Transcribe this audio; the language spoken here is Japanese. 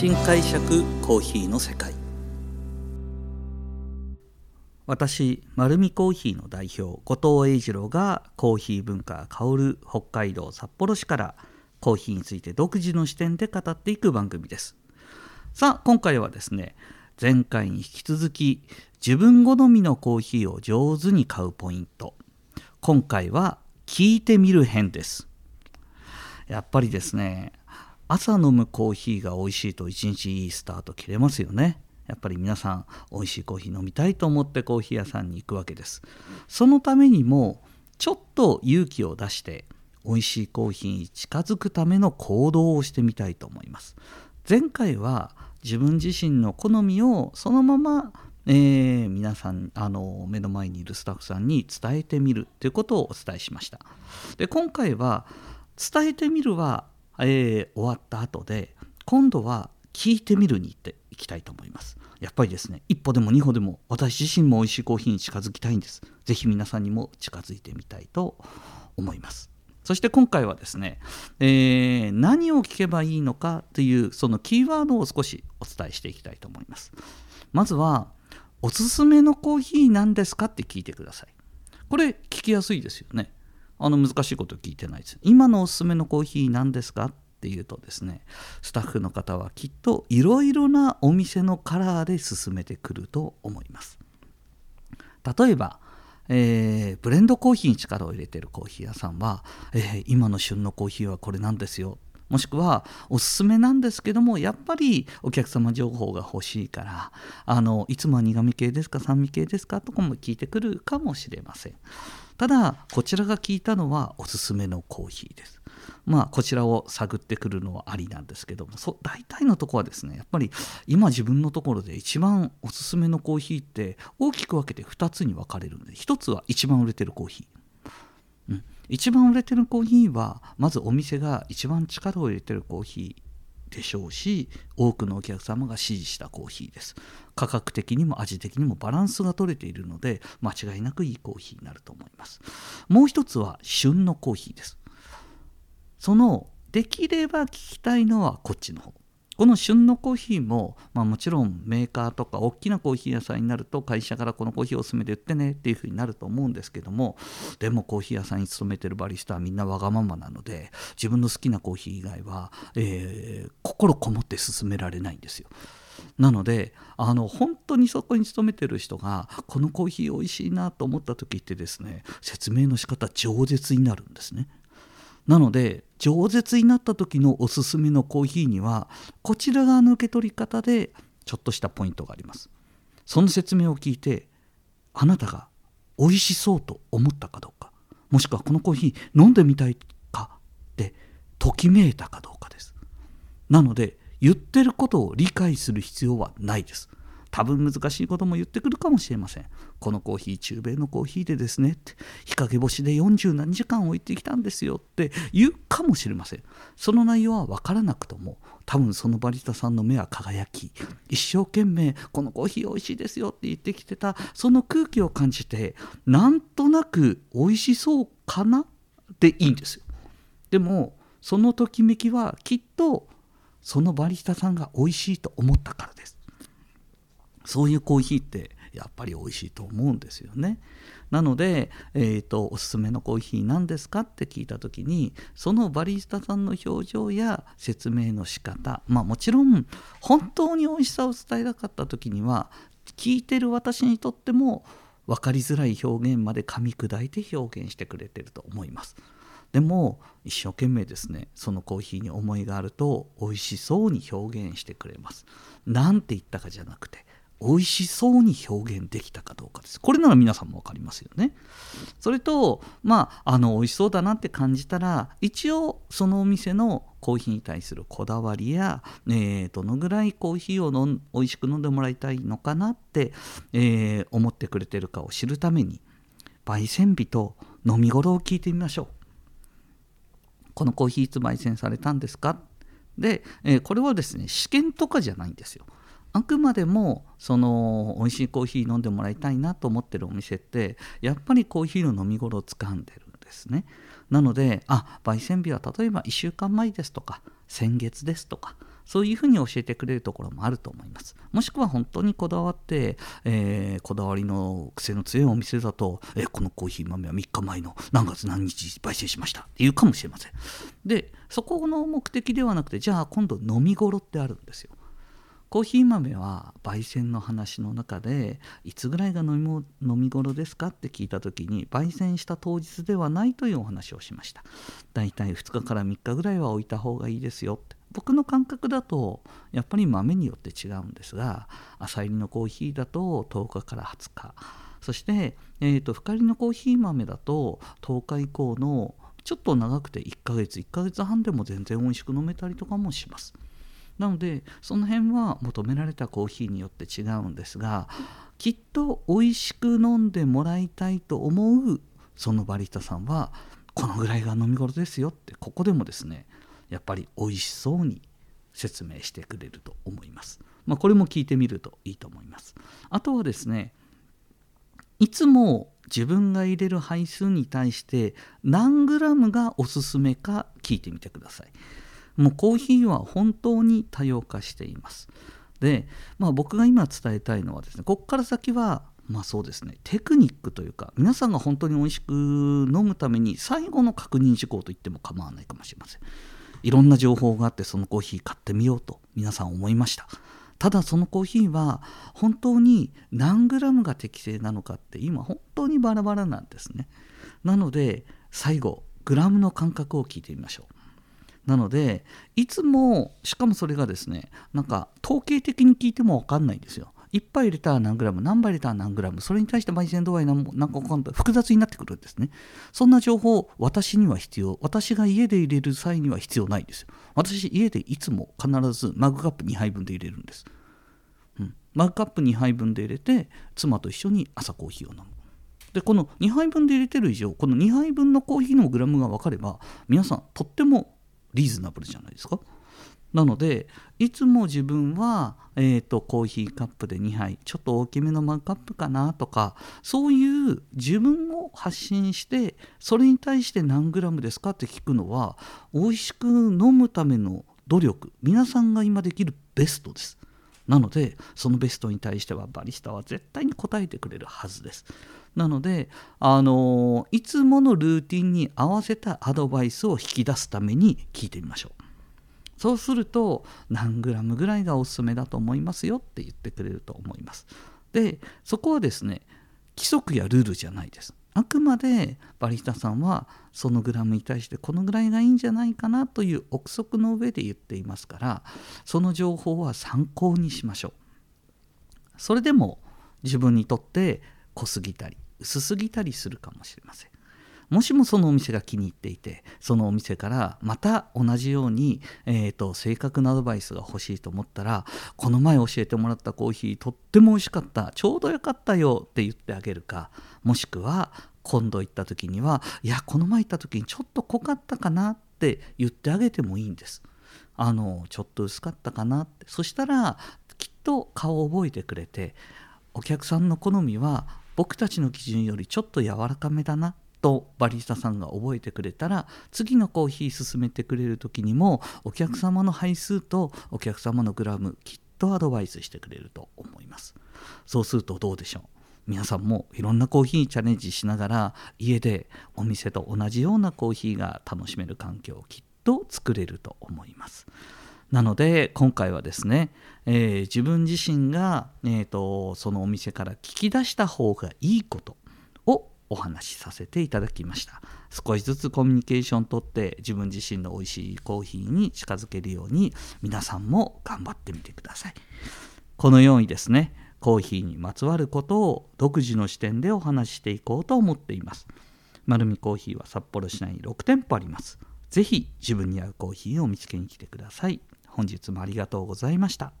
新解釈コーヒーの世界。私丸るコーヒーの代表後藤英二郎がコーヒー文化香る北海道札幌市からコーヒーについて独自の視点で語っていく番組です。さあ今回はですね前回に引き続き自分好みのコーヒーを上手に買うポイント。今回は聞いてみる編です。やっぱりですね朝飲むコーヒーが美味しいと一日いいスタート切れますよね。やっぱり皆さん美味しいコーヒー飲みたいと思ってコーヒー屋さんに行くわけです。そのためにもちょっと勇気を出して美味しいコーヒーに近づくための行動をしてみたいと思います。前回は自分自身の好みをそのまま、えー、皆さんあの目の前にいるスタッフさんに伝えてみるということをお伝えしました。で今回は伝えてみるは、えー、終わった後で今度は聞いてみるに行っていきたいと思いますやっぱりですね一歩でも二歩でも私自身も美味しいコーヒーに近づきたいんです是非皆さんにも近づいてみたいと思いますそして今回はですね、えー、何を聞けばいいのかというそのキーワードを少しお伝えしていきたいと思います。まずは、おすすめのコーヒーなんですかって聞いてください。これ聞きやすいですよね。あの難しいこと聞いてないです。今のおすすめのコーヒー何ですかっていうとですね、スタッフの方はきっといろいろなお店のカラーで進めてくると思います。例えば、えー、ブレンドコーヒーに力を入れてるコーヒー屋さんは、えー、今の旬のコーヒーはこれなんですよもしくはおすすめなんですけどもやっぱりお客様情報が欲しいからあのいつもは苦味系ですか酸味系ですかとかも聞いてくるかもしれません。ただこちらが聞いたのはおすすめのコーヒーです。まあこちらを探ってくるのはありなんですけどもそ大体のとこはですねやっぱり今自分のところで一番おすすめのコーヒーって大きく分けて2つに分かれるので1つは一番売れてるコーヒー、うん、一番売れてるコーヒーはまずお店が一番力を入れてるコーヒーでしょうし多くのお客様が支持したコーヒーです。価格的にも味的にもバランスが取れているので間違いなくいいコーヒーになると思います。もう一つは旬のコーヒーです。そのできれば聞きたいのはこっちの方。この旬のコーヒーも、まあ、もちろんメーカーとか大きなコーヒー屋さんになると会社からこのコーヒーをおすすめで売ってねっていうふうになると思うんですけどもでもコーヒー屋さんに勤めてるバリスタはみんなわがままなので自分の好きなコーヒー以外は、えー、心こもって勧められないんですよ。なのであの本当にそこに勤めてる人がこのコーヒー美味しいなと思った時ってですね説明の仕方饒舌になるんですね。なので饒舌になった時のおすすめのコーヒーにはこちら側の受け取り方でちょっとしたポイントがあります。その説明を聞いてあなたが美味しそうと思ったかどうかもしくはこのコーヒー飲んでみたいかってときめいたかどうかです。なので言ってることを理解する必要はないです。多分難しいことも言ってくるかもしれません。このコーヒー、中米のコーヒーでですねって、日陰干しで40何時間置いてきたんですよって言うかもしれません。その内容は分からなくとも、多分そのバリスタさんの目は輝き、一生懸命、このコーヒー美味しいですよって言ってきてた、その空気を感じて、なんとなく美味しそうかなでいいんですよ。でも、そのときめきはきっと、そのバリスタさんが美味しいと思ったからです。そういうコーヒーってやっぱり美味しいと思うんですよね。なので、えーと、おすすめのコーヒー何ですかって聞いた時にそのバリスタさんの表情や説明の仕方まあもちろん本当に美味しさを伝えたかった時には聞いてる私にとっても分かりづらい表現まで噛み砕いて表現してくれてると思います。でも一生懸命ですねそのコーヒーに思いがあると美味しそうに表現してくれます。なんて言ったかじゃなくて美味しそうに表現できたかどうかです。これなら皆さんも分かりますよね。それと、まあ、あの美味しそうだなって感じたら一応そのお店のコーヒーに対するこだわりや、えー、どのぐらいコーヒーをの美味しく飲んでもらいたいのかなって、えー、思ってくれてるかを知るために焙煎日と飲み頃を聞いてみましょう。このコーヒーいつ焙煎されたんですか？で、えー、これはですね試験とかじゃないんですよ。あくまでもその美味しいコーヒー飲んでもらいたいなと思ってるお店ってやっぱりコーヒーの飲み頃をつかんでるんですね。なのであ焙煎日は例えば1週間前ですとか先月ですとかそういうふうに教えてくれるところもあると思います。もしくは本当にこだわって、えー、こだわりの癖の強いお店だと、えー、このコーヒー豆は3日前の何月何日焙煎しましたっていうかもしれません。でそこの目的ではなくてじゃあ今度飲み頃ってあるんですよ。コーヒー豆は焙煎の話の中でいつぐらいが飲み飲み頃ですかって聞いた時に焙煎した当日ではないというお話をしました。だいたい2日から3日ぐらいは置いた方がいいですよって。僕の感覚だとやっぱり豆によって違うんですが朝入りのコーヒーだと10日から20日。そして、えーと、深入りのコーヒー豆だと10日以降のちょっと長くて1ヶ月1ヶ月半でも全然美味しく飲めたりとかもします。なのでその辺は求められたコーヒーによって違うんですがきっと美味しく飲んでもらいたいと思うそのバリスタさんはこのぐらいが飲み頃ですよってここでもですねやっぱり美味しそうに説明してくれると思います。まあ、これも聞いてみるといいと思います。あとはですねいつも自分が入れる配数に対して何グラムがおすすめか聞いてみてください。もうコーヒーは本当に多様化しています。で、まあ、僕が今伝えたいのはですねここから先はまあそうですねテクニックというか皆さんが本当に美味しく飲むために最後の確認事項と言っても構わないかもしれません。いろんな情報があってそのコーヒー買ってみようと皆さん思いましたただそのコーヒーは本当に何グラムが適正なのかって今本当にバラバラなんですねなので最後グラムの感覚を聞いてみましょうなのでいつもしかもそれがですねなんか統計的に聞いても分かんないんですよ。1杯入れたら何グラム何杯入れたら何グラムそれに対して焙煎度合い何か分かんない。複雑になってくるんですね。そんな情報私には必要私が家で入れる際には必要ないですよ。私家でいつも必ずマグカップ2杯分で入れるんです、うん、マグカップ2杯分で入れて妻と一緒に朝コーヒーを飲む。でこの2杯分で入れてる以上この2杯分のコーヒーのグラムが分かれば皆さんとってもリーズナブルじゃないですかなのでいつも自分は、えーと、コーヒーカップで2杯ちょっと大きめのマグカップかなとかそういう自分を発信してそれに対して何グラムですかって聞くのは美味しく飲むための努力皆さんが今できるベストです。なのでそのベストに対してはバリスタは絶対に答えてくれるはずです。なので、あのいつものルーティンに合わせたアドバイスを引き出すために聞いてみましょう。そうすると何グラムぐらいがおすすめだと思いますよって言ってくれると思います。でそこはですね規則やルールじゃないです。あくまでバリスタさんはそのグラムに対してこのぐらいがいいんじゃないかなという憶測の上で言っていますからその情報は参考にしましょう。それでも自分にとって濃すぎたり薄すぎたりするかもしれません。もしもそのお店が気に入っていてそのお店からまた同じように、えーと、正確なアドバイスが欲しいと思ったらこの前教えてもらったコーヒーとっても美味しかったちょうどよかったよって言ってあげるかもしくは今度行った時にはいやこの前行った時にちょっと濃かったかなって言ってあげてもいいんです。あのちょっと薄かったかなってそしたらきっと顔を覚えてくれてお客さんの好みは僕たちの基準よりちょっと柔らかめだなとバリスタさんが覚えてくれたら次のコーヒー進めてくれる時にもお客様の配数とお客様のグラムきっとアドバイスしてくれると思います。そうするとどうでしょう？皆さんもいろんなコーヒーにチャレンジしながら家でお店と同じようなコーヒーが楽しめる環境をきっと作れると思います。なので今回はですね、えー、自分自身が、えーとそのお店から聞き出した方がいいことをお話しさせていただきました。少しずつコミュニケーションとって自分自身の美味しいコーヒーに近づけるように皆さんも頑張ってみてください。このようにですねコーヒーにまつわることを独自の視点でお話ししていこうと思っています。丸見コーヒーは札幌市内に6店舗あります。ぜひ自分に合うコーヒーを見つけに来てください。本日もありがとうございました。